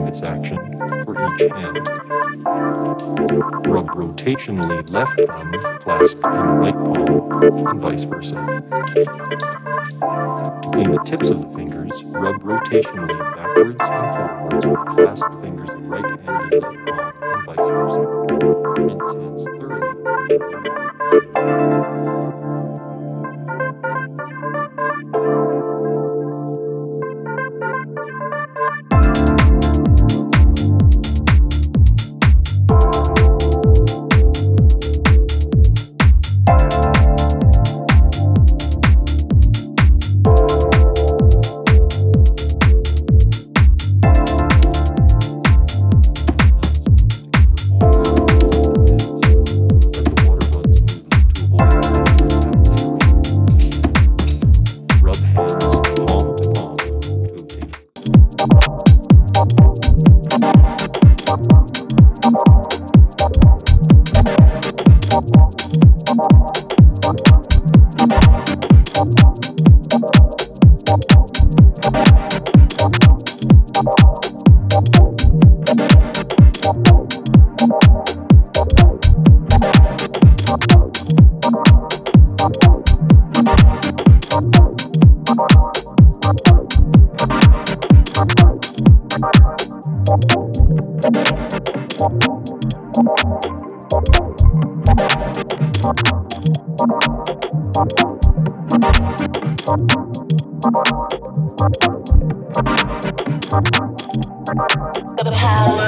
this action for each hand. Rub rotationally left thumb clasped in right palm and vice versa. To clean the tips of the fingers, rub rotationally backwards and forwards with clasped fingers of right hand in left palm and vice versa. Rinse hands thoroughly. The power.